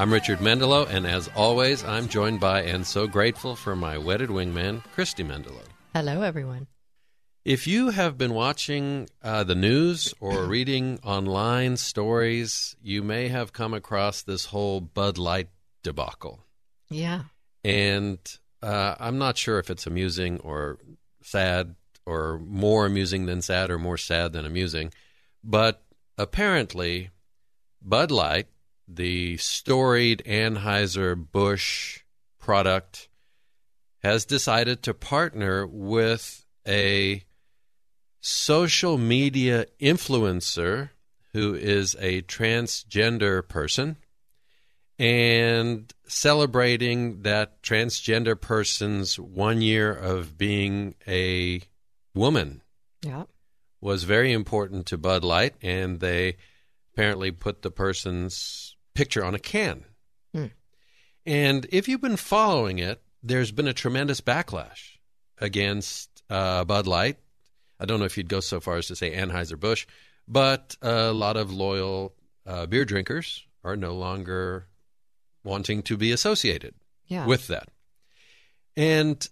I'm Richard Mendelow, and as always, I'm joined by and so grateful for my wedded wingman, Christy Mendelow. Hello, everyone. If you have been watching uh, the news or reading online stories, you may have come across this whole Bud Light debacle. Yeah. And uh, I'm not sure if it's amusing or sad or more amusing than sad or more sad than amusing, but apparently, Bud Light the storied Anheuser-Busch product has decided to partner with a social media influencer who is a transgender person and celebrating that transgender person's one year of being a woman. Yeah. Was very important to Bud Light, and they apparently put the person's picture on a can. Hmm. And if you've been following it, there's been a tremendous backlash against uh, Bud Light. I don't know if you'd go so far as to say Anheuser-Busch, but a lot of loyal uh, beer drinkers are no longer wanting to be associated yeah. with that. And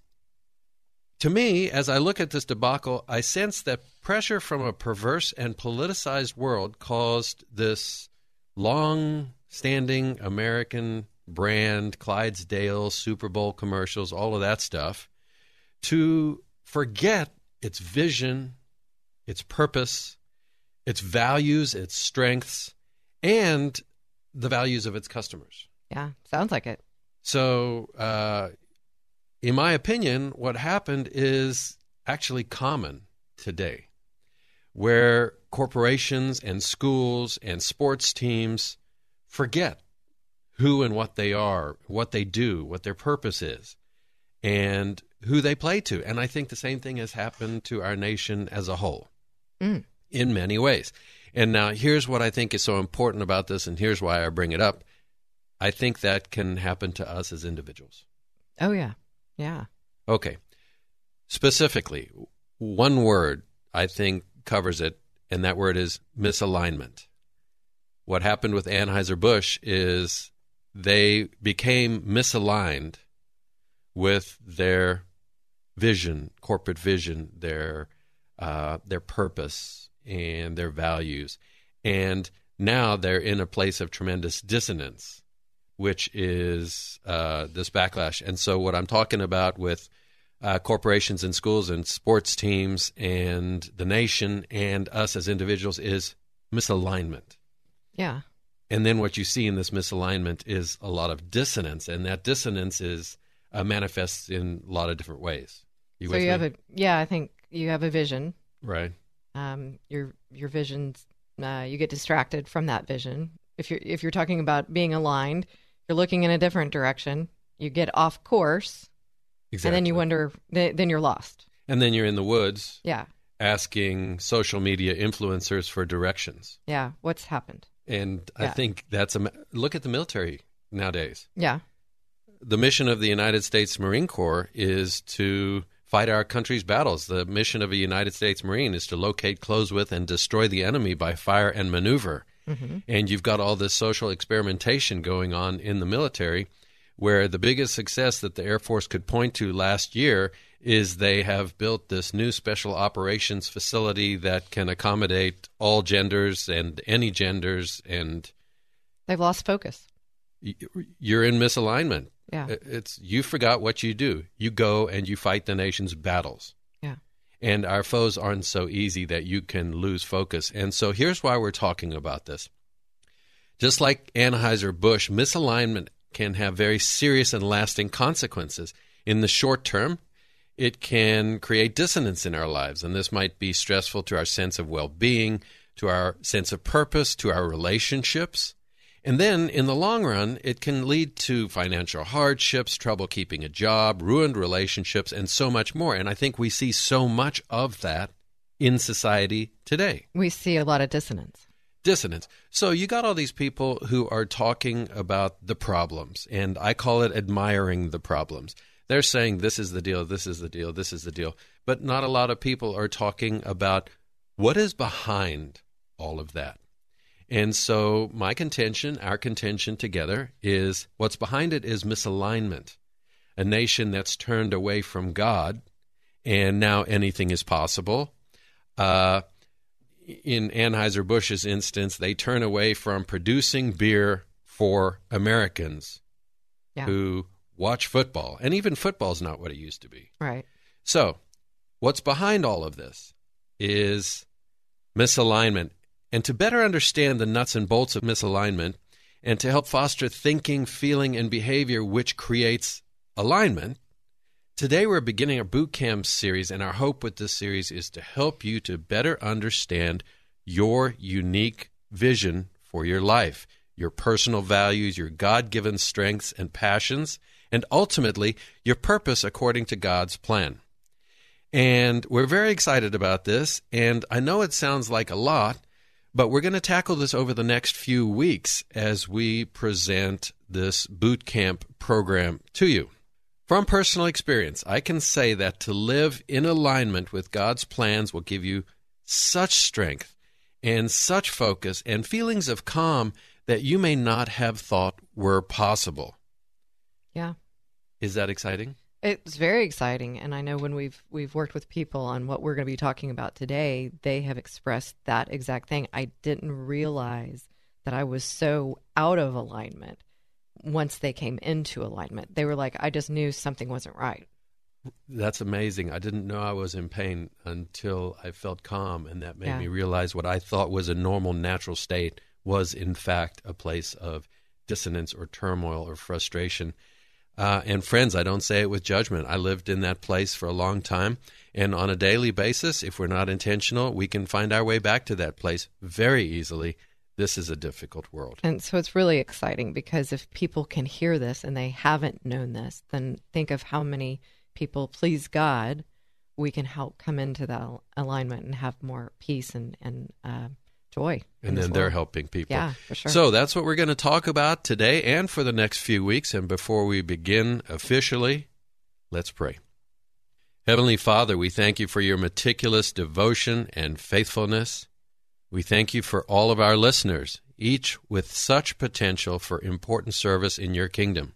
to me, as I look at this debacle, I sense that pressure from a perverse and politicized world caused this long standing American brand, Clydesdale, Super Bowl commercials, all of that stuff, to forget its vision, its purpose, its values, its strengths, and the values of its customers. Yeah, sounds like it. So, uh, in my opinion, what happened is actually common today, where corporations and schools and sports teams forget who and what they are, what they do, what their purpose is, and who they play to. And I think the same thing has happened to our nation as a whole mm. in many ways. And now here's what I think is so important about this, and here's why I bring it up. I think that can happen to us as individuals. Oh, yeah. Yeah. Okay. Specifically, one word I think covers it, and that word is misalignment what happened with Anheuser-Busch is they became misaligned with their vision, corporate vision, their uh, their purpose and their values, and now they're in a place of tremendous dissonance, which is uh, this backlash. And so, what I'm talking about with uh, corporations and schools and sports teams and the nation and us as individuals is misalignment. Yeah. And then what you see in this misalignment is a lot of dissonance, and that dissonance is uh, manifests in a lot of different ways. You so you me? have a yeah. I think you have a vision. right. Um, your your visions. Uh, you get distracted from that vision. If you're if you're talking about being aligned, you're looking in a different direction. You get off course, Exactly. and then you wonder. Th- then you're lost. And then you're in the woods Yeah, asking social media influencers for directions. yeah. What's happened? And I think that's a look at the military nowadays. Yeah, The mission of the United States Marine Corps is to fight our country's battles. The mission of a United States Marine is to locate, close with, and destroy the enemy by fire and maneuver. Mm-hmm. And you've got all this social experimentation going on in the military, where the biggest success that the Air Force could point to last year is they have built this new special operations facility that can accommodate all genders and any genders, and they've lost focus. you're in misalignment. Yeah, It's you forgot what you do. You go and you fight the nation's battles. yeah, And our foes aren't so easy that you can lose focus. And so here's why we're talking about this. Just like Anheuser-Busch, misalignment can have very serious and lasting consequences. In the short term, it can create dissonance in our lives, and this might be stressful to our sense of well being, to our sense of purpose, to our relationships. And then in the long run, it can lead to financial hardships, trouble keeping a job, ruined relationships, and so much more. And I think we see so much of that in society today we see a lot of dissonance. dissonance. So you got all these people who are talking about the problems, and I call it admiring the problems. They're saying this is the deal, this is the deal, this is the deal. But not a lot of people are talking about what is behind all of that. And so my contention, our contention together is what's behind it is misalignment. A nation that's turned away from God and now anything is possible. Uh, in Anheuser-Busch's instance, they turn away from producing beer for Americans Yeah, who watch football. And even football's not what it used to be. right. So, what's behind all of this is misalignment. And to better understand the nuts and bolts of misalignment and to help foster thinking, feeling, and behavior which creates alignment, today we're beginning a boot camp series. And our hope with this series is to help you to better understand your unique vision for your life, your personal values, your God given strengths and passions, and ultimately your purpose according to God's plan. And we're very excited about this. And I know it sounds like a lot, but we're going to tackle this over the next few weeks as we present this boot camp program to you. From personal experience, I can say that to live in alignment with God's plans will give you such strength and such focus and feelings of calm that you may not have thought were possible. Yeah. Is that exciting? It's very exciting, and I know when we've we've worked with people on what we're going to be talking about today, they have expressed that exact thing. I didn't realize that I was so out of alignment once they came into alignment. They were like, I just knew something wasn't right. That's amazing. I didn't know I was in pain until I felt calm, and that made Yeah. me realize what I thought was a normal, natural state was, in fact, a place of dissonance or turmoil or frustration. Uh, and friends, I don't say it with judgment. I lived in that place for a long time, and on a daily basis, if we're not intentional, we can find our way back to that place very easily. This is a difficult world. And so it's really exciting because if people can hear this and they haven't known this, then think of how many people, please God, we can help come into that alignment and have more peace and, and uh, joy. and then they're helping people. Yeah, for sure. So that's what we're going to talk about today and for the next few weeks. And before we begin officially, let's pray. Heavenly Father, we thank you for your meticulous devotion and faithfulness. We thank you for all of our listeners, each with such potential for important service in your kingdom.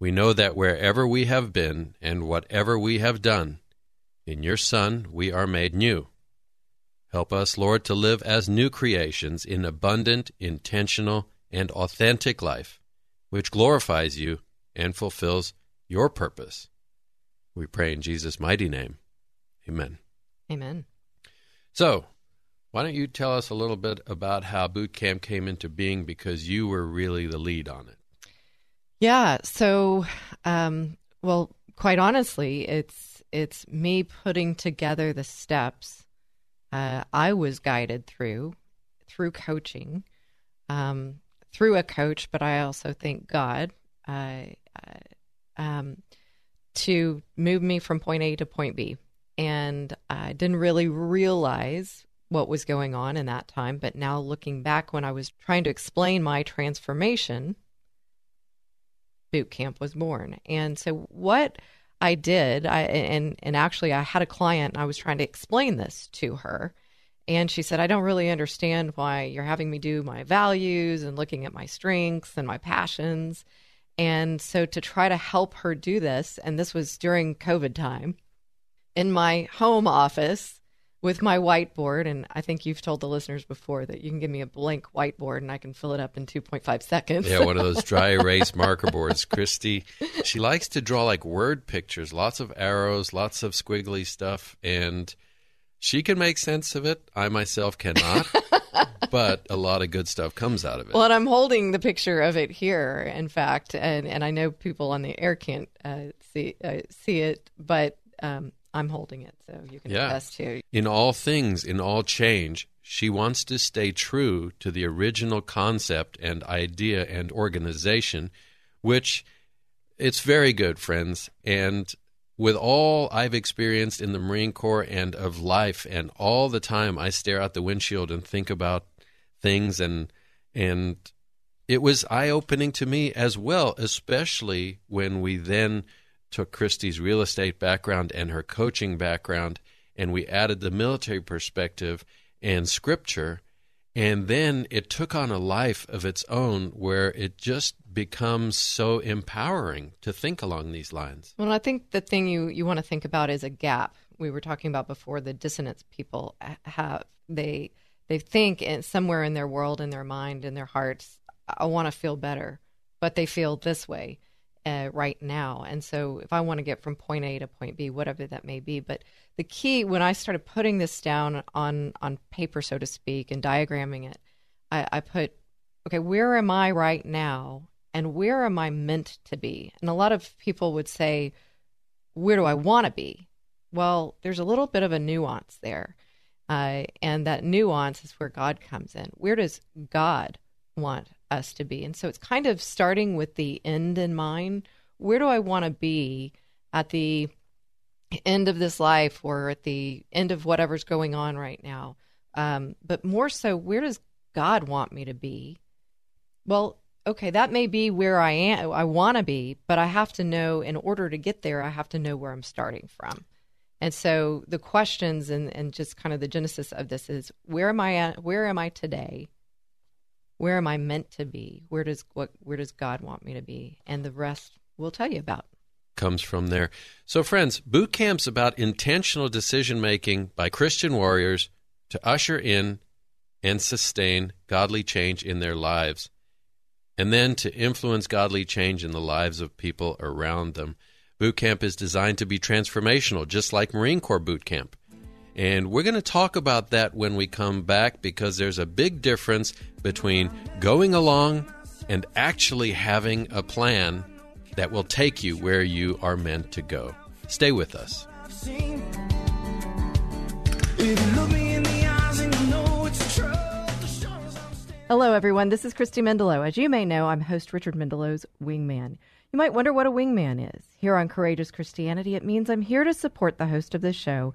We know that wherever we have been and whatever we have done, in your Son we are made new. Help us, Lord, to live as new creations in abundant, intentional, and authentic life, which glorifies you and fulfills your purpose. We pray in Jesus' mighty name. Amen. Amen. So, why don't you tell us a little bit about how boot camp came into being because you were really the lead on it? Yeah. So, um, well, quite honestly, it's it's me putting together the steps uh, I was guided through through coaching, um, through a coach, but I also thank God uh, um, to move me from point A to point B. And I didn't really realize what was going on in that time. But now looking back, when I was trying to explain my transformation, boot camp was born. And so what I did, I and and actually I had a client and I was trying to explain this to her. And she said, I don't really understand why you're having me do my values and looking at my strengths and my passions. And so to try to help her do this, and this was during COVID time, in my home office, with my whiteboard, and I think you've told the listeners before that you can give me a blank whiteboard and I can fill it up in 2.5 seconds. yeah, one of those dry erase marker boards. Christy, she likes to draw like word pictures, lots of arrows, lots of squiggly stuff, and she can make sense of it. I myself cannot. but a lot of good stuff comes out of it. Well, and I'm holding the picture of it here, in fact, and, and I know people on the air can't uh, see uh, see it, but um, I'm holding it, so you can yeah. attest to. In all things, in all change, she wants to stay true to the original concept and idea and organization, which it's very good, friends. And with all I've experienced in the Marine Corps and of life, and all the time I stare out the windshield and think about things, and and it was eye opening to me as well, especially when we then took Christy's real estate background and her coaching background, and we added the military perspective and scripture. And then it took on a life of its own where it just becomes so empowering to think along these lines. Well, I think the thing you, you want to think about is a gap. We were talking about before the dissonance people have. They they think in, somewhere in their world, in their mind, in their hearts, I want to feel better, but they feel this way uh, right now. And so if I want to get from point A to point B, whatever that may be, but the key when I started putting this down on on paper, so to speak, and diagramming it, I, I put, okay, where am I right now, and where am I meant to be? And a lot of people would say, where do I want to be? Well, there's a little bit of a nuance there. Uh, and that nuance is where God comes in. Where does God want us to be. And so it's kind of starting with the end in mind. Where do I want to be at the end of this life or at the end of whatever's going on right now? Um, but more so, where does God want me to be? Well, okay, that may be where I am, I want to be, but I have to know in order to get there, I have to know where I'm starting from. And so the questions and, and just kind of the genesis of this is where am I at, where am I today? Where am I meant to be? Where does what where does God want me to be? And the rest we'll tell you about. Comes from there. So friends, boot camp's about intentional decision making by Christian warriors to usher in and sustain godly change in their lives, and then to influence godly change in the lives of people around them. Boot camp is designed to be transformational, just like Marine Corps boot camp. And we're going to talk about that when we come back because there's a big difference between going along and actually having a plan that will take you where you are meant to go. Stay with us. Hello, everyone. This is Christy Mendelow. As you may know, I'm host Richard Mendelow's Wingman. You might wonder what a wingman is. Here on Courageous Christianity, it means I'm here to support the host of this show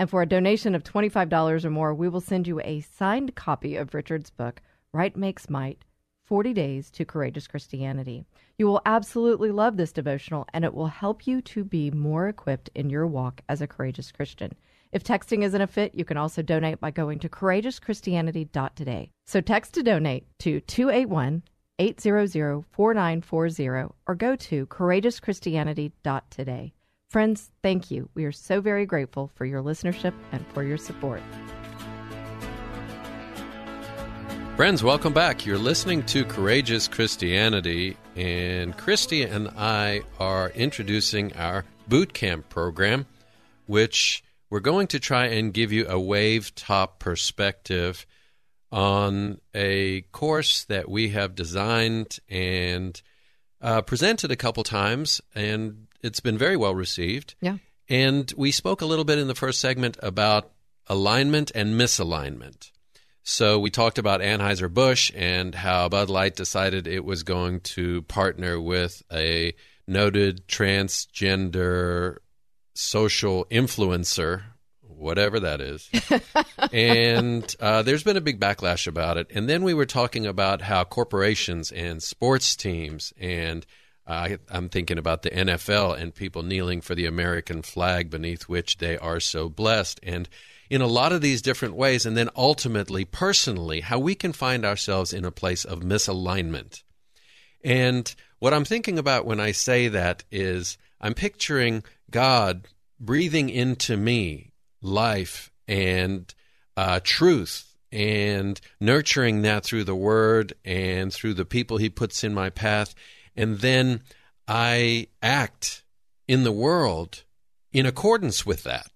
And for a donation of $25 or more, we will send you a signed copy of Richard's book, Right Makes Might 40 Days to Courageous Christianity. You will absolutely love this devotional, and it will help you to be more equipped in your walk as a courageous Christian. If texting isn't a fit, you can also donate by going to courageouschristianity.today. So text to donate to 281 800 4940 or go to courageouschristianity.today. Friends, thank you. We are so very grateful for your listenership and for your support. Friends, welcome back. You're listening to Courageous Christianity, and Christy and I are introducing our boot camp program, which we're going to try and give you a wave top perspective on a course that we have designed and uh, presented a couple times, and it's been very well received. Yeah. And we spoke a little bit in the first segment about alignment and misalignment. So we talked about Anheuser-Busch and how Bud Light decided it was going to partner with a noted transgender social influencer, whatever that is. and uh, there's been a big backlash about it. And then we were talking about how corporations and sports teams and uh, I'm thinking about the NFL and people kneeling for the American flag beneath which they are so blessed. And in a lot of these different ways, and then ultimately, personally, how we can find ourselves in a place of misalignment. And what I'm thinking about when I say that is I'm picturing God breathing into me life and uh, truth and nurturing that through the word and through the people he puts in my path. And then I act in the world in accordance with that.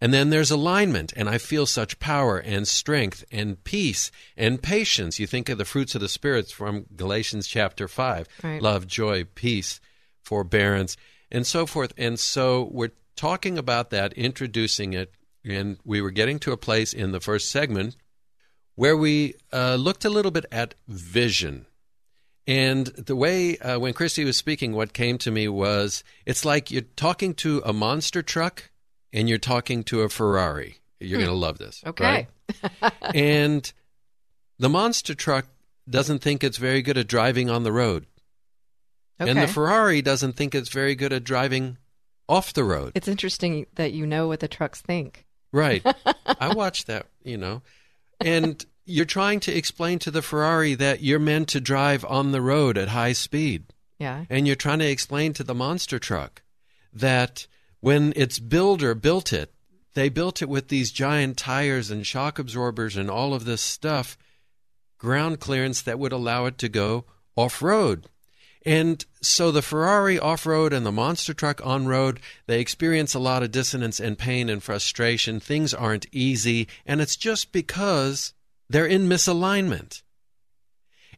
And then there's alignment, and I feel such power and strength and peace and patience. You think of the fruits of the spirits from Galatians chapter 5 Right. love, joy, peace, forbearance, and so forth. And so we're talking about that, introducing it, and we were getting to a place in the first segment where we uh, looked a little bit at vision. And the way, uh, when Christy was speaking, what came to me was it's like you're talking to a monster truck and you're talking to a Ferrari. You're going to love this. Okay. right? and the monster truck doesn't think it's very good at driving on the road. Okay. And the Ferrari doesn't think it's very good at driving off the road. it's interesting that you know what the trucks think. Right. I watched that, you know. And you're trying to explain to the Ferrari that you're meant to drive on the road at high speed. Yeah. And you're trying to explain to the monster truck that when its builder built it, they built it with these giant tires and shock absorbers and all of this stuff, ground clearance that would allow it to go off road. And so the Ferrari off road and the monster truck on road, they experience a lot of dissonance and pain and frustration. Things aren't easy, and it's just because they're in misalignment.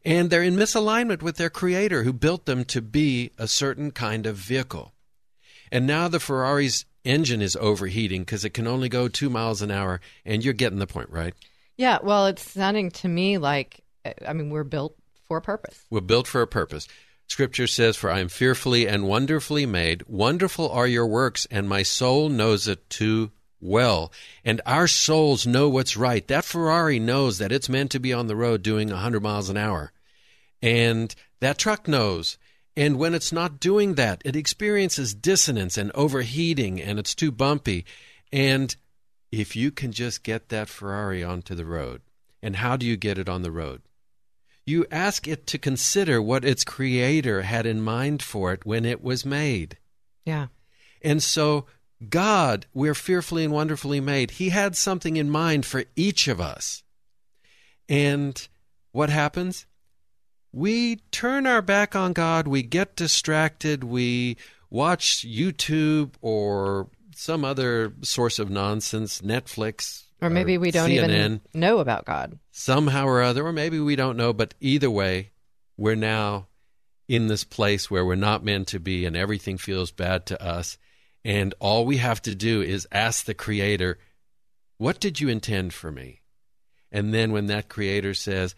And they're in misalignment with their creator who built them to be a certain kind of vehicle. And now the Ferrari's engine is overheating because it can only go two miles an hour, and you're getting the point, right? Yeah. Well, it's sounding to me like, I mean, we're built for a purpose. We're built for a purpose. Scripture says, For I am fearfully and wonderfully made. Wonderful are your works, and my soul knows it too well. And our souls know what's right. That Ferrari knows that it's meant to be on the road doing 100 miles an hour. And that truck knows. And when it's not doing that, it experiences dissonance and overheating, and it's too bumpy. And if you can just get that Ferrari onto the road, and how do you get it on the road? You ask it to consider what its creator had in mind for it when it was made. Yeah. And so, God, we're fearfully and wonderfully made. He had something in mind for each of us. And what happens? We turn our back on God, we get distracted, we watch YouTube or some other source of nonsense, Netflix. Or maybe we don't CNN even know about God. somehow or other, or maybe we don't know, but either way, we're now in this place where we're not meant to be and everything feels bad to us. And all we have to do is ask the Creator, What did you intend for me? And then when that Creator says,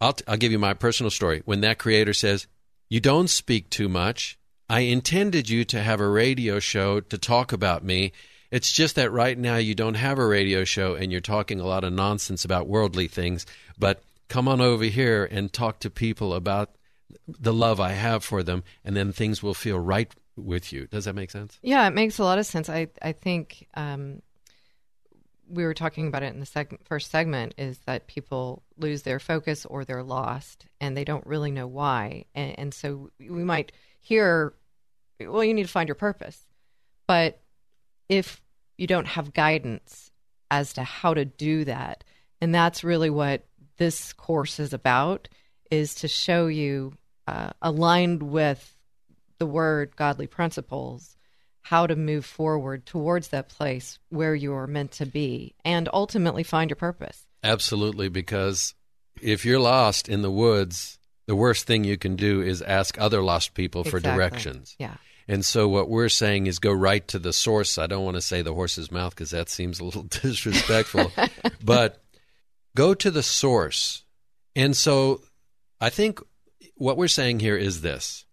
I'll, t- I'll give you my personal story. When that Creator says, You don't speak too much, I intended you to have a radio show to talk about me. It's just that right now you don't have a radio show and you're talking a lot of nonsense about worldly things. But come on over here and talk to people about the love I have for them, and then things will feel right with you. Does that make sense? Yeah, it makes a lot of sense. I I think um, we were talking about it in the seg- first segment is that people lose their focus or they're lost and they don't really know why, and, and so we might hear, well, you need to find your purpose. But if you don't have guidance as to how to do that, and that's really what this course is about, is to show you uh, aligned with the word godly principles how to move forward towards that place where you are meant to be and ultimately find your purpose. Absolutely, because if you're lost in the woods, the worst thing you can do is ask other lost people for Exactly. directions. Yeah. And so what we're saying is go right to the source. I don't want to say the horse's mouth because that seems a little disrespectful, but go to the source. And so I think what we're saying here is this.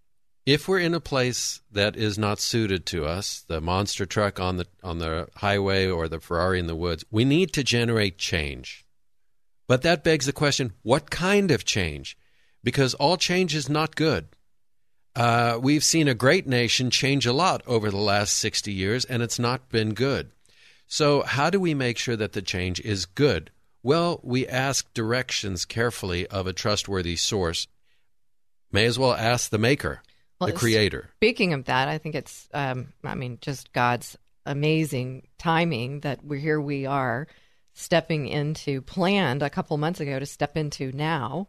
If we're in a place that is not suited to us, the monster truck on the on the highway or the Ferrari in the woods, we need to generate change. But that begs the question, what kind of change? Because all change is not good. Uh, we've seen a great nation change a lot over the last 60 years, and it's not been good. So, how do we make sure that the change is good? Well, we ask directions carefully of a trustworthy source. May as well ask the maker, Well, the creator. Speaking of that, I think it's, um, I mean, just God's amazing timing that we're here. We are stepping into planned a couple months ago to step into now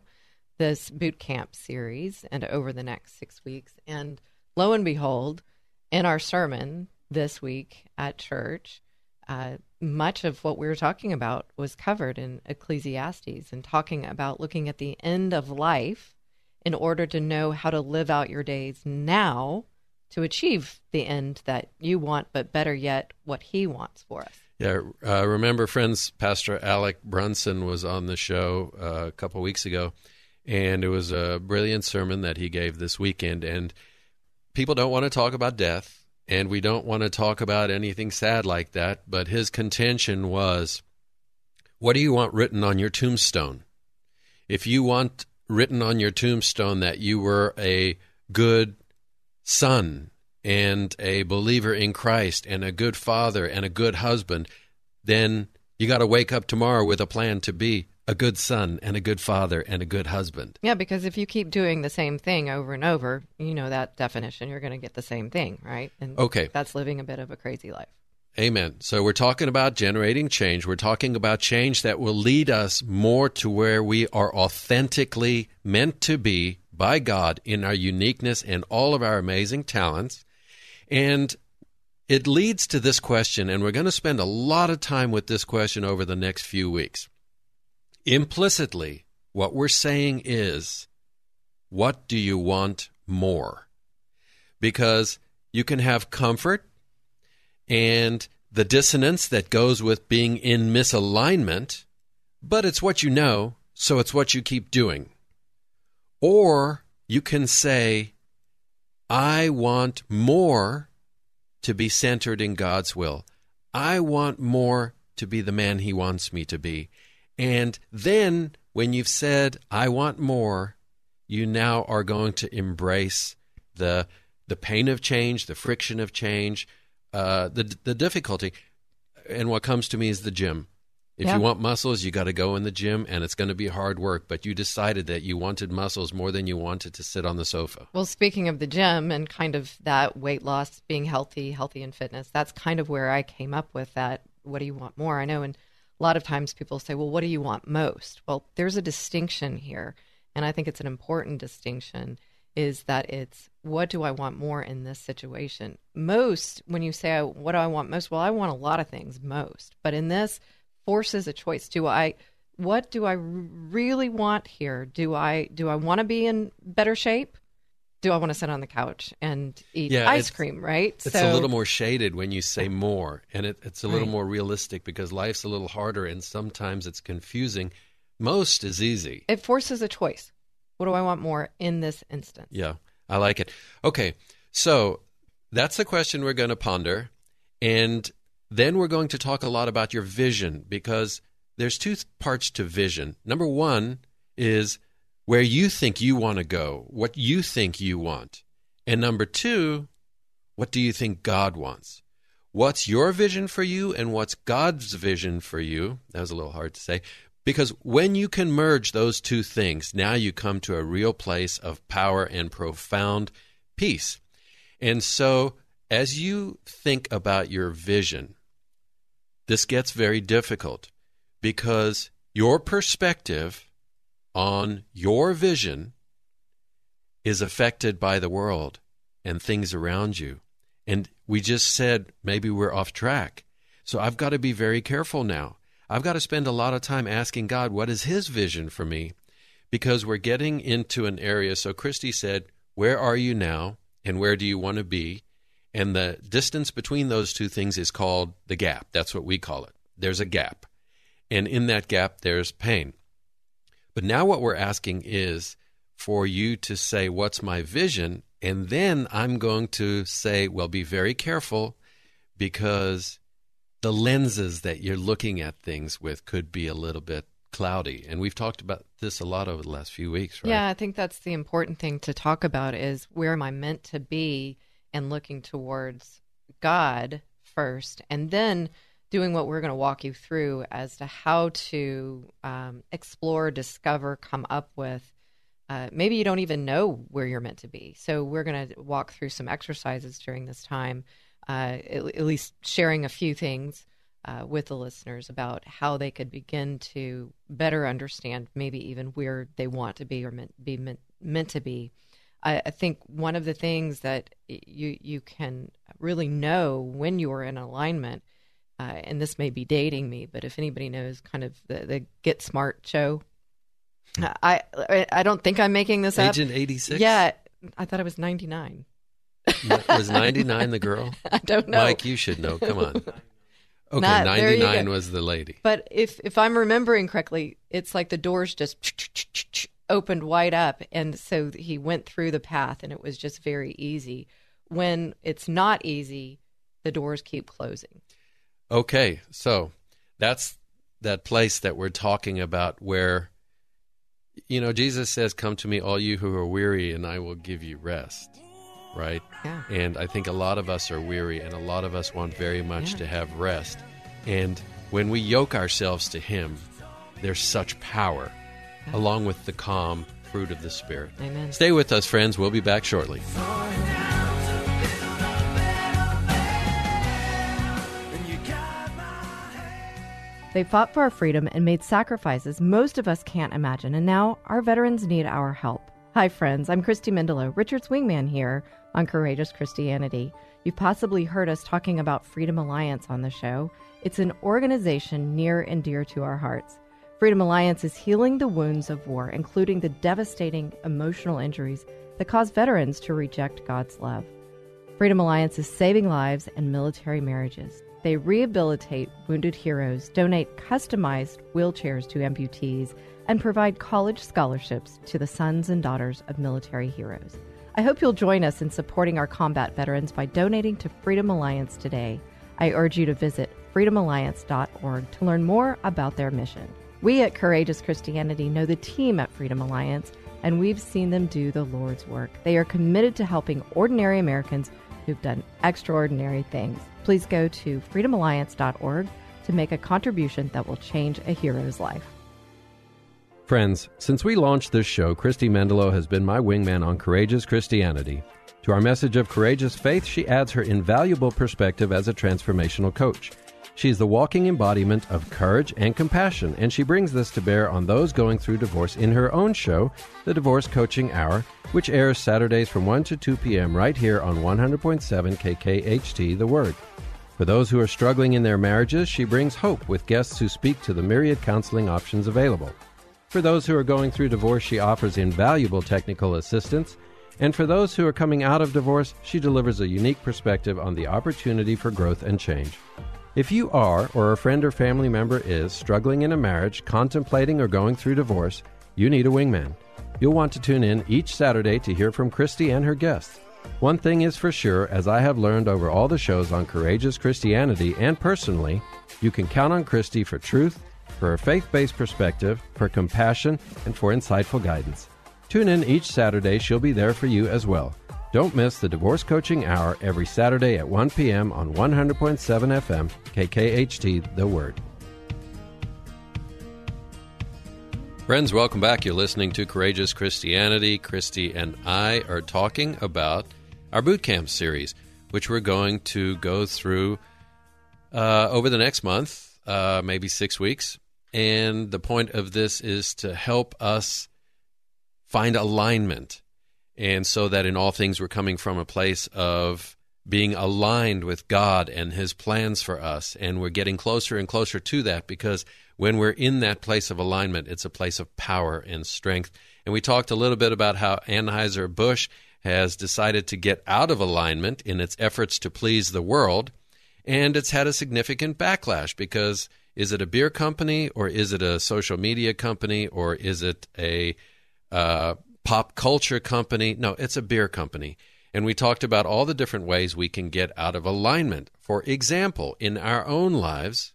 this boot camp series and over the next six weeks. And lo and behold, in our sermon this week at church, uh, much of what we were talking about was covered in Ecclesiastes and talking about looking at the end of life in order to know how to live out your days now to achieve the end that you want, but better yet, what He wants for us. Yeah, uh, remember, friends, Pastor Alec Brunson was on the show uh, a couple weeks ago, and it was a brilliant sermon that he gave this weekend. And people don't want to talk about death, and we don't want to talk about anything sad like that. But his contention was what do you want written on your tombstone? If you want written on your tombstone that you were a good son and a believer in Christ and a good father and a good husband, then you got to wake up tomorrow with a plan to be a good son and a good father and a good husband. Yeah, because if you keep doing the same thing over and over, you know that definition, you're going to get the same thing, right? And Okay. that's living a bit of a crazy life. Amen. So we're talking about generating change. We're talking about change that will lead us more to where we are authentically meant to be by God in our uniqueness and all of our amazing talents. And it leads to this question, and we're going to spend a lot of time with this question over the next few weeks. Implicitly, what we're saying is, what do you want more? Because you can have comfort and the dissonance that goes with being in misalignment, but it's what you know, so it's what you keep doing. Or you can say, I want more to be centered in God's will. I want more to be the man He wants me to be. And then, when you've said, I want more, you now are going to embrace the, the pain of change, the friction of change, uh, the, the difficulty. And what comes to me is the gym. If Yeah. you want muscles, you got to go in the gym, and it's going to be hard work. But you decided that you wanted muscles more than you wanted to sit on the sofa. Well, speaking of the gym and kind of that weight loss, being healthy, healthy in fitness, that's kind of where I came up with that. What do you want more? I know, and a lot of times people say, well, what do you want most? Well, there's a distinction here, and I think it's an important distinction is that it's what do I want more in this situation? Most, when you say, what do I want most? Well, I want a lot of things most, but in this, forces a choice. Do I what do I really want here? Do I do I want to be in better shape? Do I want to sit on the couch and eat Yeah, ice cream? Right. It's a little more shaded when you say more, and it, it's a little Right. more realistic because life's a little harder and sometimes it's confusing. Most is easy. It forces a choice. What do I want more in this instance? Yeah, I like it. Okay, so that's the question we're going to ponder. And then we're going to talk a lot about your vision because there's two parts to vision. Number one is where you think you want to go, what you think you want. And number two, what do you think God wants? What's your vision for you and what's God's vision for you? That was a little hard to say. Because when you can merge those two things, now you come to a real place of power and profound peace. And so as you think about your vision, this gets very difficult because your perspective on your vision is affected by the world and things around you. And we just said maybe we're off track. So I've got to be very careful now. I've got to spend a lot of time asking God, what is His vision for me? Because we're getting into an area. So Christy said, Where are you now? And where do you want to be? And the distance between those two things is called the gap. That's what we call it. There's a gap. And in that gap, there's pain. But now what we're asking is for you to say, What's my vision? And then I'm going to say, Well, be very careful because the lenses that you're looking at things with could be a little bit cloudy. And we've talked about this a lot over the last few weeks, right? Yeah, I think that's the important thing to talk about is where am I meant to be and looking towards God first, and then doing what we're going to walk you through as to how to um, explore, discover, come up with. Uh, maybe you don't even know where you're meant to be. So we're going to walk through some exercises during this time, uh, at, at, least sharing a few things uh, with the listeners about how they could begin to better understand, maybe even where they want to be or meant, be meant, meant to be. I, I think one of the things that you you can really know when you are in alignment uh, and this may be dating me, but if anybody knows kind of the, the Get Smart show, hmm. I I don't think I'm making this Agent up. Agent 86? Yeah, I thought it was 99. Was 99 the girl? I don't know. Mike, you should know. Come on. Okay, Not, 99 was the lady. But if if I'm remembering correctly, it's like the doors just opened wide up and so he went through the path and it was just very easy. When it's not easy, the doors keep closing. Okay, so that's that place that we're talking about where you know Jesus says come to me all you who are weary and I will give you rest. Right? Yeah. And I think a lot of us are weary and a lot of us want very much yeah. to have rest. And when we yoke ourselves to him, there's such power yeah. along with the calm fruit of the spirit. Amen. Stay with us friends, we'll be back shortly. They fought for our freedom and made sacrifices most of us can't imagine, and now our veterans need our help. Hi, friends. I'm Christy Mendelow, Richard's wingman here on Courageous Christianity. You've possibly heard us talking about Freedom Alliance on the show. It's an organization near and dear to our hearts. Freedom Alliance is healing the wounds of war, including the devastating emotional injuries that cause veterans to reject God's love. Freedom Alliance is saving lives and military marriages. They rehabilitate wounded heroes, donate customized wheelchairs to amputees, and provide college scholarships to the sons and daughters of military heroes. I hope you'll join us in supporting our combat veterans by donating to Freedom Alliance today. I urge you to visit freedomalliance.org to learn more about their mission. We at Courageous Christianity know the team at Freedom Alliance, and we've seen them do the Lord's work. They are committed to helping ordinary Americans who've done extraordinary things. Please go to freedomalliance.org to make a contribution that will change a hero's life. Friends, since we launched this show, Christy Mendelow has been my wingman on Courageous Christianity. To our message of courageous faith, she adds her invaluable perspective as a transformational coach. She's the walking embodiment of courage and compassion, and she brings this to bear on those going through divorce in her own show, The Divorce Coaching Hour, which airs Saturdays from 1 to 2 p.m. right here on 100.7 KKHT The Word. For those who are struggling in their marriages, she brings hope with guests who speak to the myriad counseling options available. For those who are going through divorce, she offers invaluable technical assistance. And for those who are coming out of divorce, she delivers a unique perspective on the opportunity for growth and change. If you are, or a friend or family member is, struggling in a marriage, contemplating or going through divorce, you need a wingman. You'll want to tune in each Saturday to hear from Christy and her guests. One thing is for sure, as I have learned over all the shows on Courageous Christianity and personally, you can count on Christy for truth, for a faith based perspective, for compassion, and for insightful guidance. Tune in each Saturday, she'll be there for you as well. Don't miss the Divorce Coaching Hour every Saturday at 1 p.m. on 100.7 FM, KKHT, The Word. Friends, welcome back. You're listening to Courageous Christianity. Christy and I are talking about our boot camp series. which we're going to go through uh, over the next month, uh, maybe six weeks. And the point of this is to help us find alignment. And so that in all things we're coming from a place of being aligned with God and His plans for us. And we're getting closer and closer to that because when we're in that place of alignment, it's a place of power and strength. And we talked a little bit about how Anheuser-Busch has decided to get out of alignment in its efforts to please the world. And it's had a significant backlash because is it a beer company or is it a social media company or is it a uh, pop culture company? No, it's a beer company. And we talked about all the different ways we can get out of alignment. For example, in our own lives,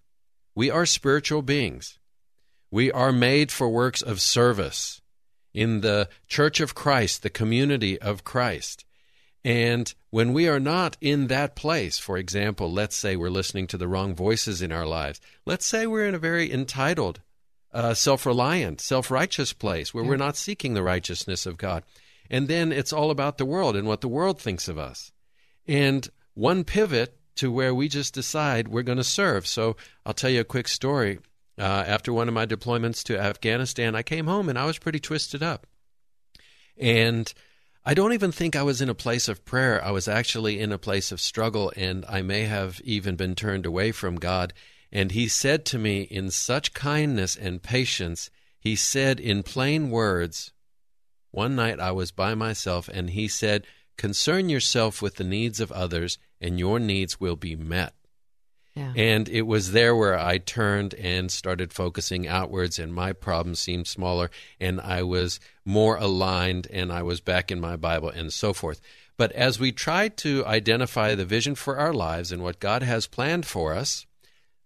we are spiritual beings. We are made for works of service in the church of Christ, the community of Christ. And when we are not in that place, for example, let's say we're listening to the wrong voices in our lives. Let's say we're in a very entitled, uh, self reliant, self righteous place where yeah. we're not seeking the righteousness of God. And then it's all about the world and what the world thinks of us. And one pivot to where we just decide we're going to serve. So I'll tell you a quick story. Uh, after one of my deployments to Afghanistan, I came home and I was pretty twisted up. And I don't even think I was in a place of prayer. I was actually in a place of struggle, and I may have even been turned away from God. And He said to me in such kindness and patience, He said in plain words, one night I was by myself, and He said, Concern yourself with the needs of others, and your needs will be met. Yeah. And it was there where I turned and started focusing outwards, and my problems seemed smaller, and I was more aligned, and I was back in my Bible, and so forth. But as we try to identify the vision for our lives and what God has planned for us,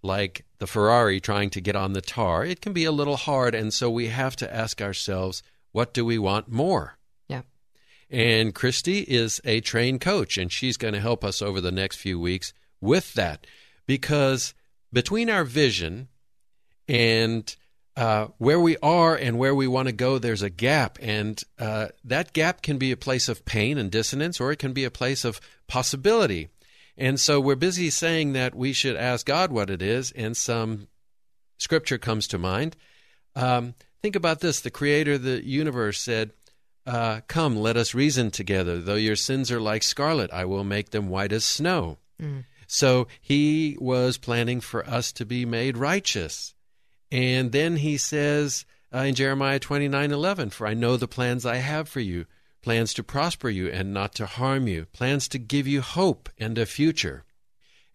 like the Ferrari trying to get on the tar, it can be a little hard, and so we have to ask ourselves, what do we want more? Yeah. And Christy is a trained coach, and she's going to help us over the next few weeks with that because between our vision and uh, where we are and where we want to go, there's a gap. And uh, that gap can be a place of pain and dissonance, or it can be a place of possibility. And so we're busy saying that we should ask God what it is, and some scripture comes to mind. Um, think about this the creator of the universe said, uh, Come, let us reason together. Though your sins are like scarlet, I will make them white as snow. Mm. So he was planning for us to be made righteous. And then he says uh, in Jeremiah 29 11, For I know the plans I have for you, plans to prosper you and not to harm you, plans to give you hope and a future.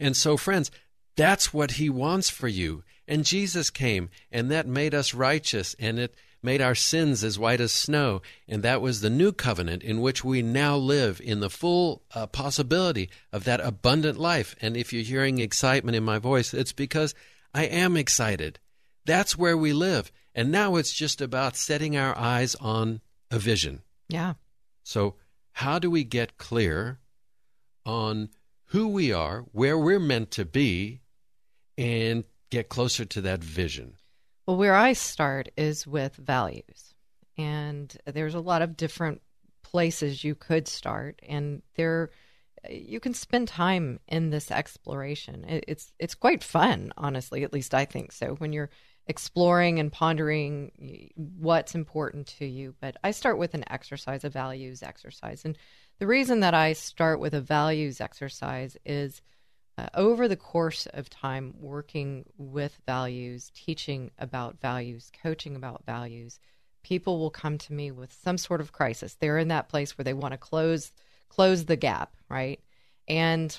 And so, friends, that's what he wants for you. And Jesus came, and that made us righteous, and it made our sins as white as snow. And that was the new covenant in which we now live in the full uh, possibility of that abundant life. And if you're hearing excitement in my voice, it's because I am excited. That's where we live. And now it's just about setting our eyes on a vision. Yeah. So, how do we get clear on who we are, where we're meant to be, and get closer to that vision? Well, where I start is with values. And there's a lot of different places you could start and there you can spend time in this exploration. It's it's quite fun, honestly, at least I think so. When you're exploring and pondering what's important to you. But I start with an exercise, a values exercise. And the reason that I start with a values exercise is uh, over the course of time working with values, teaching about values, coaching about values, people will come to me with some sort of crisis. They're in that place where they want to close close the gap, right? And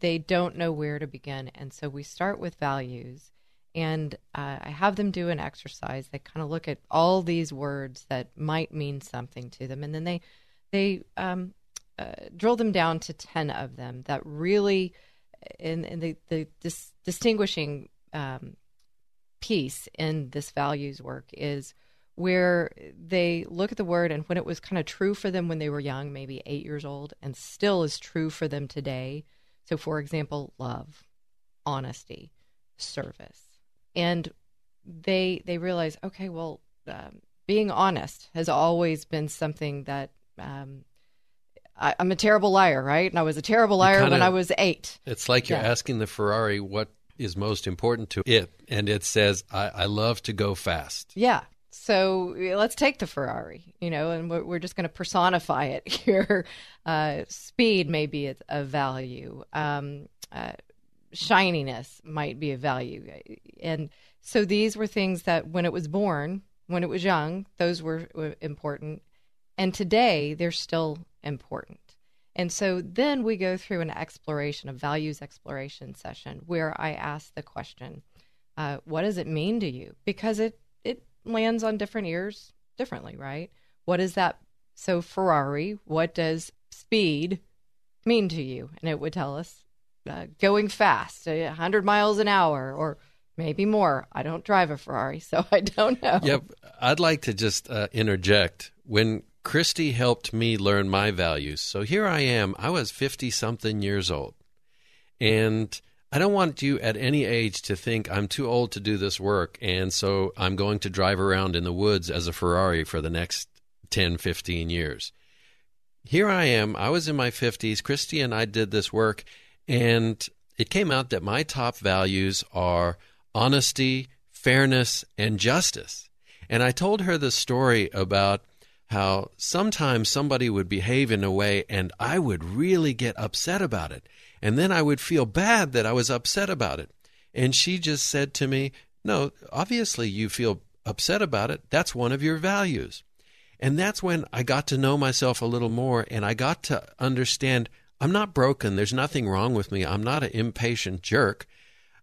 they don't know where to begin. And so we start with values and uh, I have them do an exercise. They kind of look at all these words that might mean something to them, and then they they um, uh, drill them down to ten of them that really in the the dis- distinguishing um, piece in this values work is where they look at the word and when it was kind of true for them when they were young, maybe eight years old, and still is true for them today. So, for example, love, honesty, service, and they they realize, okay, well, um, being honest has always been something that um, I, am a terrible liar, right? And I was a terrible liar kinda, when I was eight. It's like you're Yeah. asking the Ferrari what is most important to it, and it says, I, I love to go fast. Yeah. So let's take the Ferrari, you know, and we're, we're just going to personify it here. Uh, speed may be a, a value. Um, uh, shininess might be a value. And so these were things that when it was born, when it was young, those were, were important. And today they're still important. And so then we go through an exploration, a values exploration session where I ask the question, uh, what does it mean to you? Because it, it lands on different ears differently, right? What is that? So, Ferrari, what does speed mean to you? And it would tell us uh, going fast, uh, 100 miles an hour, or maybe more. I don't drive a Ferrari, so I don't know. Yep. I'd like to just uh, interject. When Christy helped me learn my values, so here I am. I was 50 something years old. And I don't want you at any age to think I'm too old to do this work. And so I'm going to drive around in the woods as a Ferrari for the next 10, 15 years. Here I am. I was in my 50s. Christy and I did this work. And it came out that my top values are honesty, fairness, and justice. And I told her the story about how sometimes somebody would behave in a way and I would really get upset about it. And then I would feel bad that I was upset about it. And she just said to me, No, obviously you feel upset about it. That's one of your values. And that's when I got to know myself a little more and I got to understand I'm not broken. There's nothing wrong with me. I'm not an impatient jerk.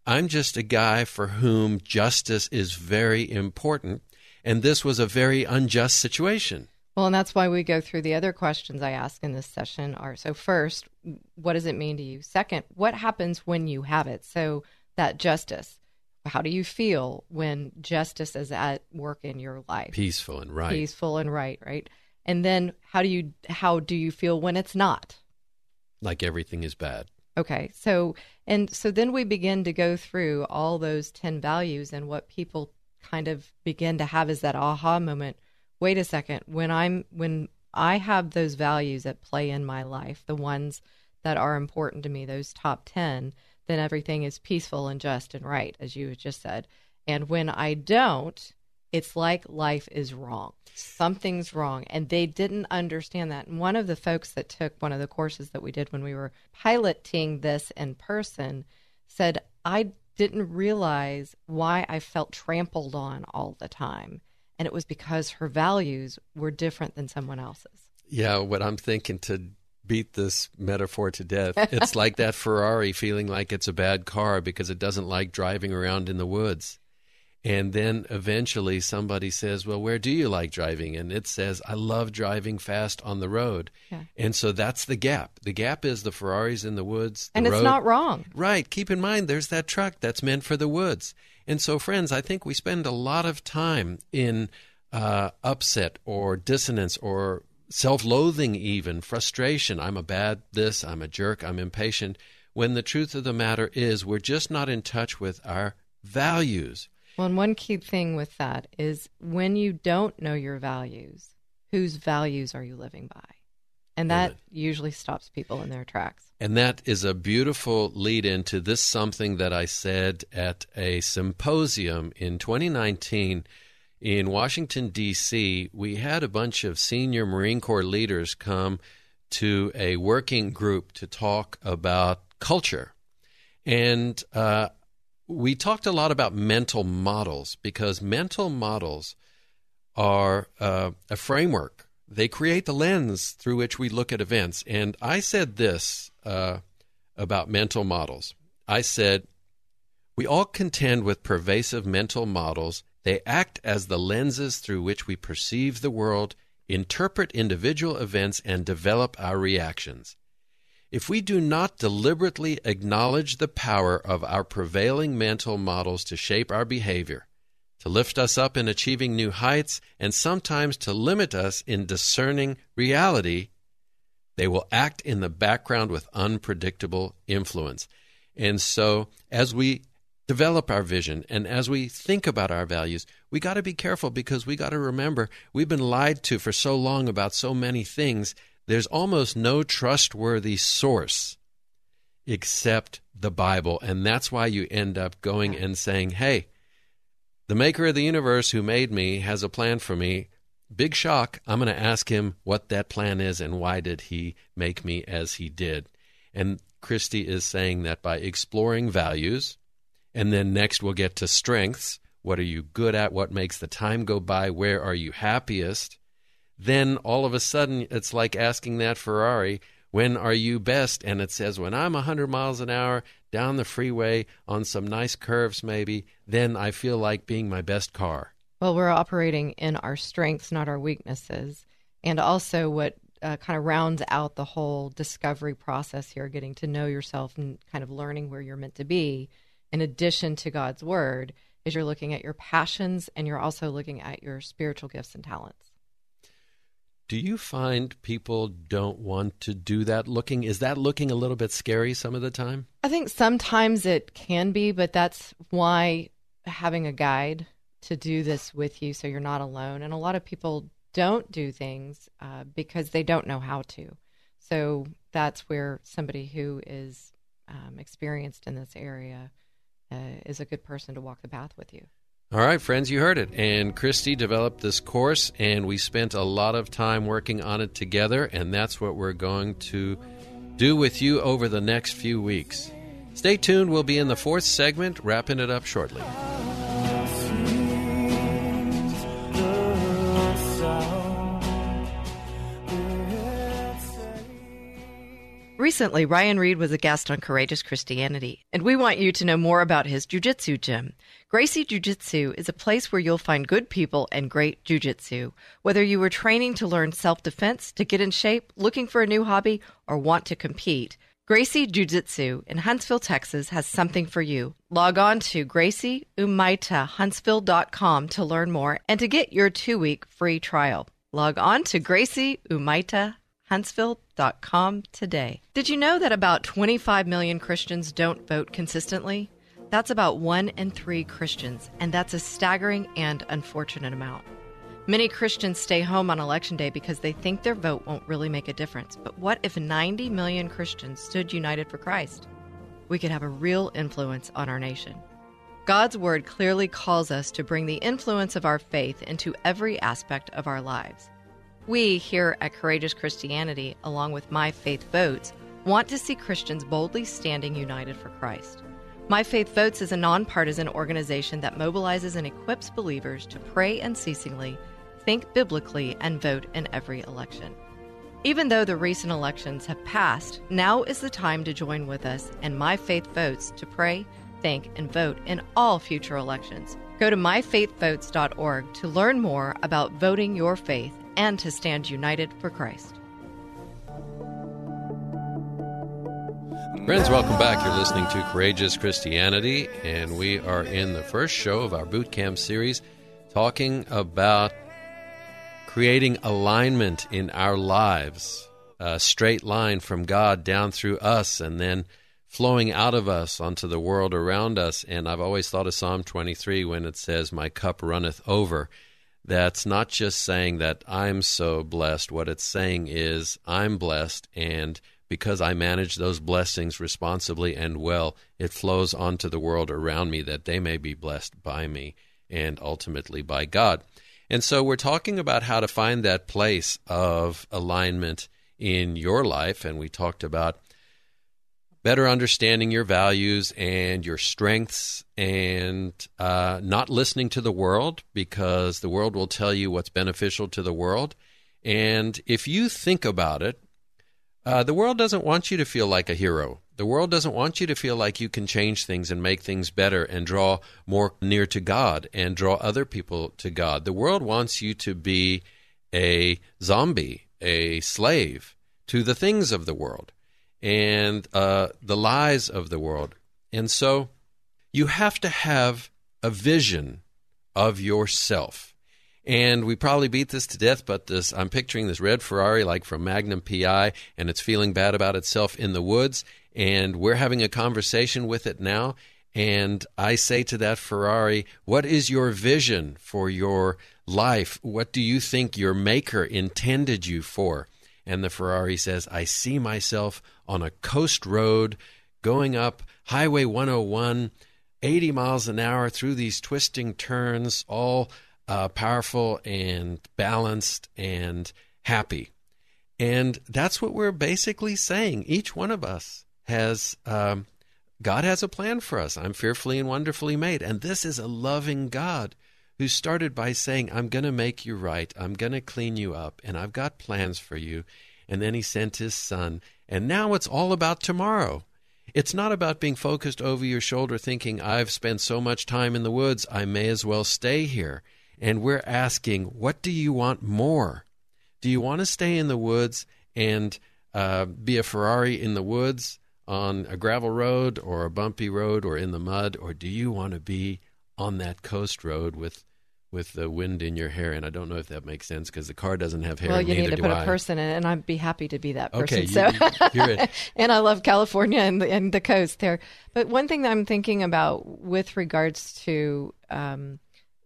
I'm just a guy for whom justice is very important. And this was a very unjust situation. Well, and that's why we go through the other questions I ask in this session are so first, what does it mean to you? Second, what happens when you have it? So that justice. How do you feel when justice is at work in your life? Peaceful and right. Peaceful and right, right? And then how do you how do you feel when it's not? Like everything is bad. Okay. So and so then we begin to go through all those 10 values and what people kind of begin to have is that aha moment. Wait a second. When I'm when I have those values at play in my life, the ones that are important to me, those top 10, then everything is peaceful and just and right as you just said. And when I don't, it's like life is wrong. Something's wrong. And they didn't understand that. And one of the folks that took one of the courses that we did when we were piloting this in person said, I didn't realize why I felt trampled on all the time. And it was because her values were different than someone else's. Yeah, what I'm thinking to beat this metaphor to death, it's like that Ferrari feeling like it's a bad car because it doesn't like driving around in the woods. And then eventually somebody says, Well, where do you like driving? And it says, I love driving fast on the road. Yeah. And so that's the gap. The gap is the Ferraris in the woods. the And it's road- not wrong. Right. Keep in mind, there's that truck that's meant for the woods. And so, friends, I think we spend a lot of time in uh, upset or dissonance or self loathing, even frustration. I'm a bad this, I'm a jerk, I'm impatient. When the truth of the matter is, we're just not in touch with our values. Well, and one key thing with that is when you don't know your values, whose values are you living by? And that usually stops people in their tracks. And that is a beautiful lead into this something that I said at a symposium in 2019 in Washington, D.C. We had a bunch of senior Marine Corps leaders come to a working group to talk about culture. And uh, we talked a lot about mental models because mental models are uh, a framework. They create the lens through which we look at events. And I said this uh, about mental models. I said, we all contend with pervasive mental models. They act as the lenses through which we perceive the world, interpret individual events, and develop our reactions. If we do not deliberately acknowledge the power of our prevailing mental models to shape our behavior, to lift us up in achieving new heights, and sometimes to limit us in discerning reality, they will act in the background with unpredictable influence. And so, as we develop our vision and as we think about our values, we got to be careful because we got to remember we've been lied to for so long about so many things there's almost no trustworthy source except the Bible. And that's why you end up going and saying, hey, the maker of the universe who made me has a plan for me. Big shock. I'm going to ask him what that plan is and why did he make me as he did. And Christy is saying that by exploring values, and then next we'll get to strengths. What are you good at? What makes the time go by? Where are you happiest? Then all of a sudden, it's like asking that Ferrari, when are you best? And it says, when I'm 100 miles an hour down the freeway on some nice curves, maybe, then I feel like being my best car. Well, we're operating in our strengths, not our weaknesses. And also, what uh, kind of rounds out the whole discovery process here, getting to know yourself and kind of learning where you're meant to be, in addition to God's word, is you're looking at your passions and you're also looking at your spiritual gifts and talents. Do you find people don't want to do that looking? Is that looking a little bit scary some of the time? I think sometimes it can be, but that's why having a guide to do this with you so you're not alone. And a lot of people don't do things uh, because they don't know how to. So that's where somebody who is um, experienced in this area uh, is a good person to walk the path with you. All right, friends, you heard it. And Christy developed this course, and we spent a lot of time working on it together, and that's what we're going to do with you over the next few weeks. Stay tuned. We'll be in the fourth segment, wrapping it up shortly. Recently, Ryan Reed was a guest on Courageous Christianity, and we want you to know more about his jujitsu gym. Gracie Jiu Jitsu is a place where you'll find good people and great jujitsu. Whether you are training to learn self defense, to get in shape, looking for a new hobby, or want to compete, Gracie Jiu Jitsu in Huntsville, Texas has something for you. Log on to GracieUmaitaHuntsville.com to learn more and to get your two week free trial. Log on to GracieUmaitaHuntsville.com today. Did you know that about 25 million Christians don't vote consistently? That's about one in three Christians, and that's a staggering and unfortunate amount. Many Christians stay home on election day because they think their vote won't really make a difference. But what if 90 million Christians stood united for Christ? We could have a real influence on our nation. God's Word clearly calls us to bring the influence of our faith into every aspect of our lives. We here at Courageous Christianity, along with My Faith Votes, want to see Christians boldly standing united for Christ. My Faith Votes is a nonpartisan organization that mobilizes and equips believers to pray unceasingly, think biblically, and vote in every election. Even though the recent elections have passed, now is the time to join with us and My Faith Votes to pray, think, and vote in all future elections. Go to myfaithvotes.org to learn more about voting your faith and to stand united for Christ. Friends, welcome back. You're listening to Courageous Christianity, and we are in the first show of our boot camp series talking about creating alignment in our lives, a straight line from God down through us, and then flowing out of us onto the world around us. And I've always thought of Psalm 23 when it says, My cup runneth over. That's not just saying that I'm so blessed. What it's saying is, I'm blessed, and because I manage those blessings responsibly and well, it flows onto the world around me that they may be blessed by me and ultimately by God. And so we're talking about how to find that place of alignment in your life. And we talked about better understanding your values and your strengths and uh, not listening to the world because the world will tell you what's beneficial to the world. And if you think about it, uh, the world doesn't want you to feel like a hero. The world doesn't want you to feel like you can change things and make things better and draw more near to God and draw other people to God. The world wants you to be a zombie, a slave to the things of the world and uh, the lies of the world. And so you have to have a vision of yourself. And we probably beat this to death, but this I'm picturing this red Ferrari like from Magnum PI, and it's feeling bad about itself in the woods. And we're having a conversation with it now. And I say to that Ferrari, What is your vision for your life? What do you think your maker intended you for? And the Ferrari says, I see myself on a coast road going up Highway 101, 80 miles an hour through these twisting turns, all uh, powerful and balanced and happy. And that's what we're basically saying. Each one of us has, um, God has a plan for us. I'm fearfully and wonderfully made. And this is a loving God who started by saying, I'm going to make you right. I'm going to clean you up. And I've got plans for you. And then he sent his son. And now it's all about tomorrow. It's not about being focused over your shoulder thinking, I've spent so much time in the woods, I may as well stay here. And we're asking, what do you want more? Do you want to stay in the woods and uh, be a Ferrari in the woods on a gravel road or a bumpy road or in the mud, or do you want to be on that coast road with with the wind in your hair? And I don't know if that makes sense because the car doesn't have hair. Well, you need to put I. a person in, and I'd be happy to be that person. Okay, so, you, and I love California and the, and the coast there. But one thing that I'm thinking about with regards to um,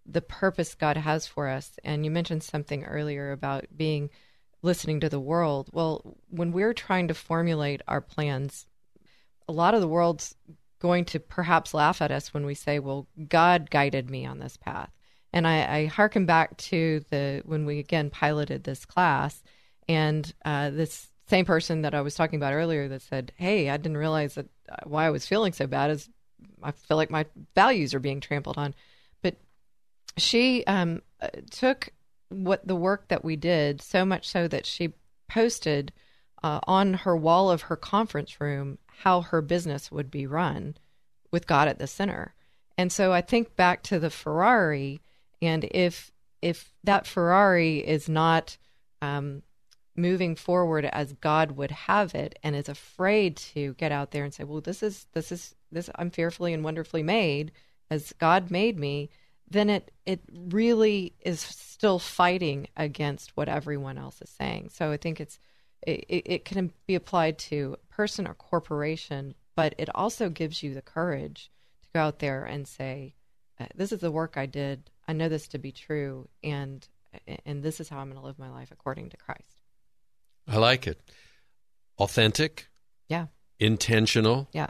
the purpose God has for us. And you mentioned something earlier about being listening to the world. Well, when we're trying to formulate our plans, a lot of the world's going to perhaps laugh at us when we say, "Well, God guided me on this path." And I, I back to the when we again piloted this class, and uh, this same person that I was talking about earlier that said, "Hey, I didn't realize that uh, why I was feeling so bad is I feel like my values are being trampled on." But she um, uh, took what the work that we did so much so that she posted uh, on her wall of her conference room how her business would be run with God at the center. And so I think back to the Ferrari, and if if that Ferrari is not um, moving forward as God would have it, and is afraid to get out there and say, "Well, this is this is this I'm fearfully and wonderfully made as God made me," then it it really is still fighting against what everyone else is saying. So I think it's it, it can be applied to a person or corporation, but it also gives you the courage to go out there and say, uh, "This is the work I did. I know this to be true, and and this is how I'm going to live my life according to Christ." I like it. Authentic. Yeah. Intentional. Yeah.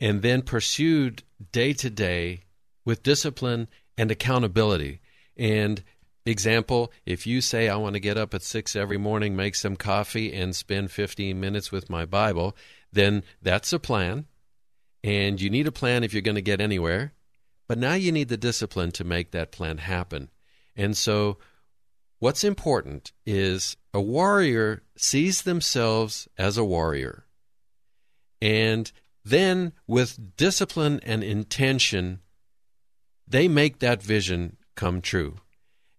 And then pursued day to day with discipline and accountability. And example, if you say, I want to get up at six every morning, make some coffee, and spend 15 minutes with my Bible, then that's a plan. And you need a plan if you're going to get anywhere. But now you need the discipline to make that plan happen. And so, what's important is a warrior sees themselves as a warrior. And then, with discipline and intention, they make that vision come true.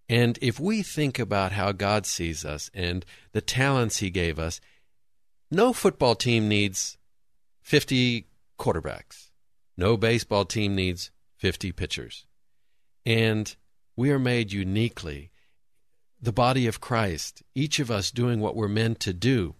And if we think about how God sees us and the talents He gave us, no football team needs 50 quarterbacks. No baseball team needs 50 pitchers. And we are made uniquely. The body of Christ, each of us doing what we're meant to do.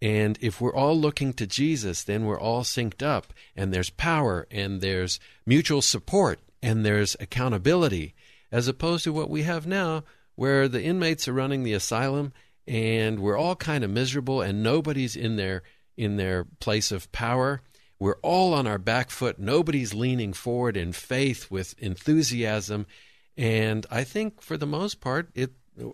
And if we're all looking to Jesus, then we're all synced up, and there's power, and there's mutual support, and there's accountability, as opposed to what we have now, where the inmates are running the asylum and we're all kind of miserable and nobody's in their in their place of power. We're all on our back foot. Nobody's leaning forward in faith with enthusiasm. And I think for the most part, it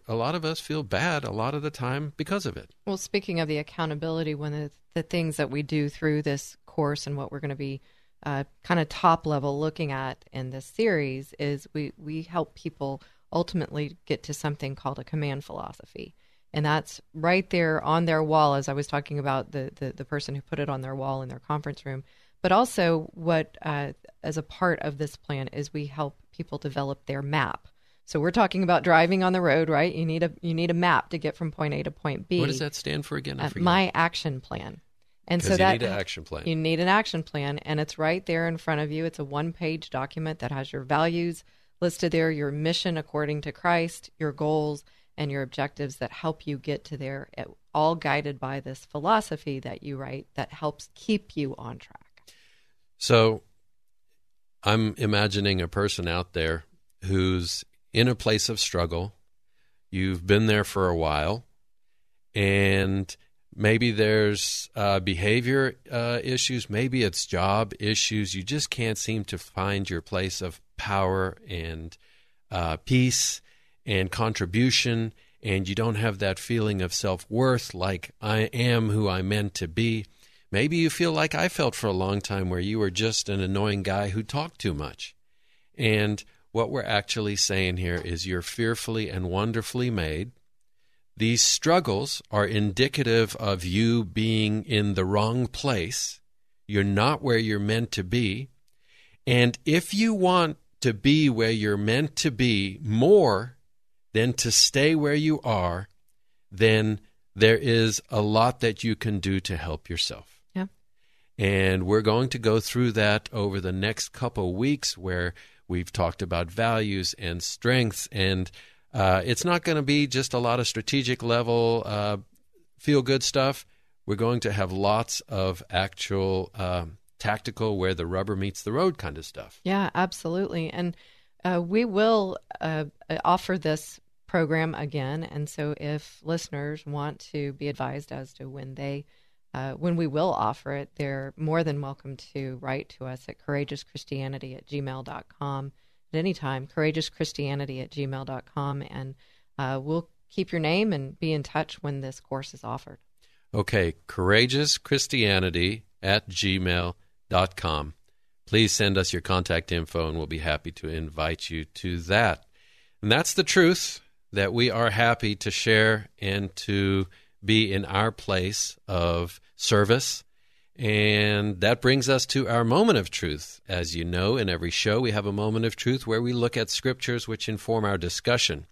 a lot of us feel bad a lot of the time because of it. Well, speaking of the accountability, one of the things that we do through this course and what we're going to be uh, kind of top level looking at in this series is we we help people ultimately get to something called a command philosophy and that's right there on their wall as i was talking about the the, the person who put it on their wall in their conference room. But also what uh, as a part of this plan is we help people develop their map. So we're talking about driving on the road right? You need a you need a map to get from point a to point b what does that stand for again? Uh, my action plan. And so you that need an action plan. You need an action plan, and it's right there in front of you. It's a one-page document that has your values listed there, your mission according to Christ, your goals, and your objectives that help you get to there. All guided by this philosophy that you write that helps keep you on track. So, I'm imagining a person out there who's in a place of struggle. You've been there for a while and maybe there's uh, behavior uh, issues, maybe it's job issues. You just can't seem to find your place of power and uh, peace and contribution, and you don't have that feeling of self worth like I am who I'm meant to be. Maybe you feel like I felt for a long time, where you were just an annoying guy who talked too much. And what we're actually saying here is you're fearfully and wonderfully made. These struggles are indicative of you being in the wrong place. You're not where you're meant to be. And if you want to be where you're meant to be more than to stay where you are, then there is a lot that you can do to help yourself. Yeah. And we're going to go through that over the next couple weeks where we've talked about values and strengths and uh, it's not going to be just a lot of strategic level uh, feel good stuff. We're going to have lots of actual um, tactical, where the rubber meets the road kind of stuff. Yeah, absolutely. And uh, we will uh, offer this program again. And so if listeners want to be advised as to when they uh, when we will offer it, they're more than welcome to write to us at courageouschristianity at gmail.com at any time, courageouschristianity at gmail.com, and uh, we'll keep your name and be in touch when this course is offered. Okay, courageouschristianity at gmail.com. Please send us your contact info, and we'll be happy to invite you to that. And that's the truth that we are happy to share and to be in our place of service and that brings us to our moment of truth. As you know, in every show, we have a moment of truth where we look at scriptures which inform our discussion.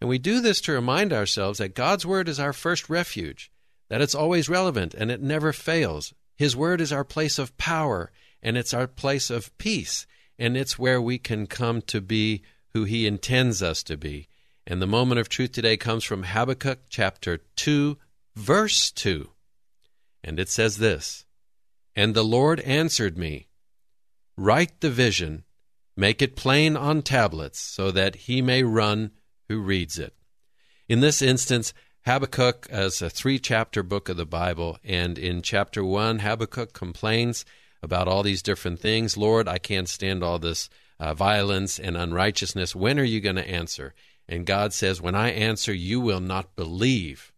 And we do this to remind ourselves that God's Word is our first refuge, that it's always relevant and it never fails. His Word is our place of power and it's our place of peace, and it's where we can come to be who He intends us to be. And the moment of truth today comes from Habakkuk chapter 2, verse 2. And it says this and the Lord answered me, Write the vision, make it plain on tablets, so that he may run who reads it. In this instance, Habakkuk is a three chapter book of the Bible, and in chapter one, Habakkuk complains about all these different things. Lord, I can't stand all this uh, violence and unrighteousness. When are you going to answer? And God says, When I answer, you will not believe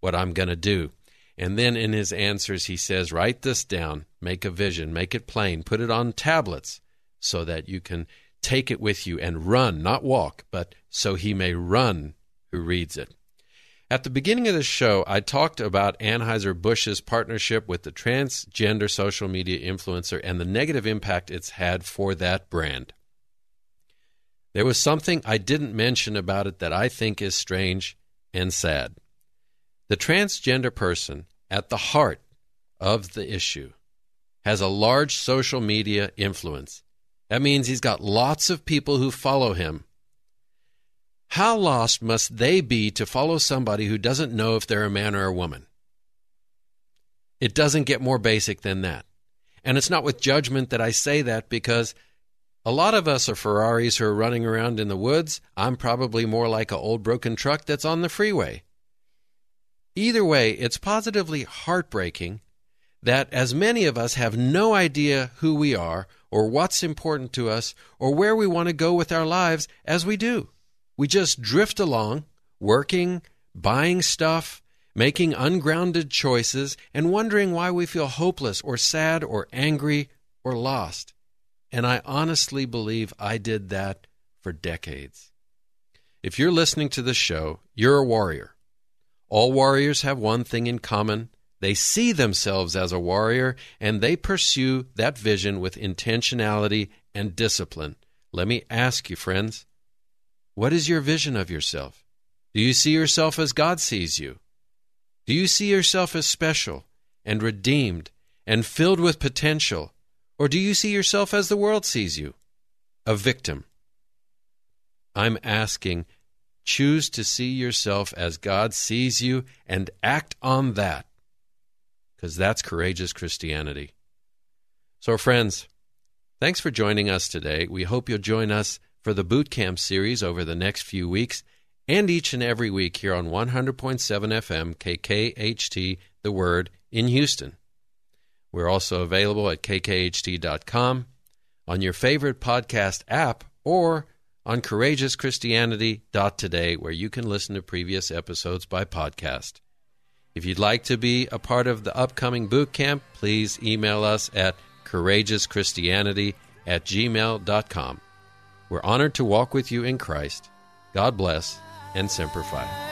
what I'm going to do. And then in his answers, he says, Write this down, make a vision, make it plain, put it on tablets so that you can take it with you and run, not walk, but so he may run who reads it. At the beginning of the show, I talked about Anheuser-Busch's partnership with the transgender social media influencer and the negative impact it's had for that brand. There was something I didn't mention about it that I think is strange and sad. The transgender person at the heart of the issue has a large social media influence. That means he's got lots of people who follow him. How lost must they be to follow somebody who doesn't know if they're a man or a woman? It doesn't get more basic than that. And it's not with judgment that I say that because a lot of us are Ferraris who are running around in the woods. I'm probably more like an old broken truck that's on the freeway. Either way, it's positively heartbreaking that as many of us have no idea who we are or what's important to us or where we want to go with our lives as we do. We just drift along, working, buying stuff, making ungrounded choices, and wondering why we feel hopeless or sad or angry or lost. And I honestly believe I did that for decades. If you're listening to this show, you're a warrior. All warriors have one thing in common they see themselves as a warrior and they pursue that vision with intentionality and discipline. Let me ask you, friends, what is your vision of yourself? Do you see yourself as God sees you? Do you see yourself as special and redeemed and filled with potential? Or do you see yourself as the world sees you? A victim. I'm asking Choose to see yourself as God sees you and act on that, because that's courageous Christianity. So, friends, thanks for joining us today. We hope you'll join us for the boot camp series over the next few weeks. and each and every week here on 100.7 FM KKHT, The Word, in Houston. We're also available at kkht.com, on your favorite podcast app, or on courageouschristianity.today, where you can listen to previous episodes by podcast. If you'd like to be a part of the upcoming boot camp, please email us at courageouschristianity at gmail.com. We're honored to walk with you in Christ. God bless and Semper Fi.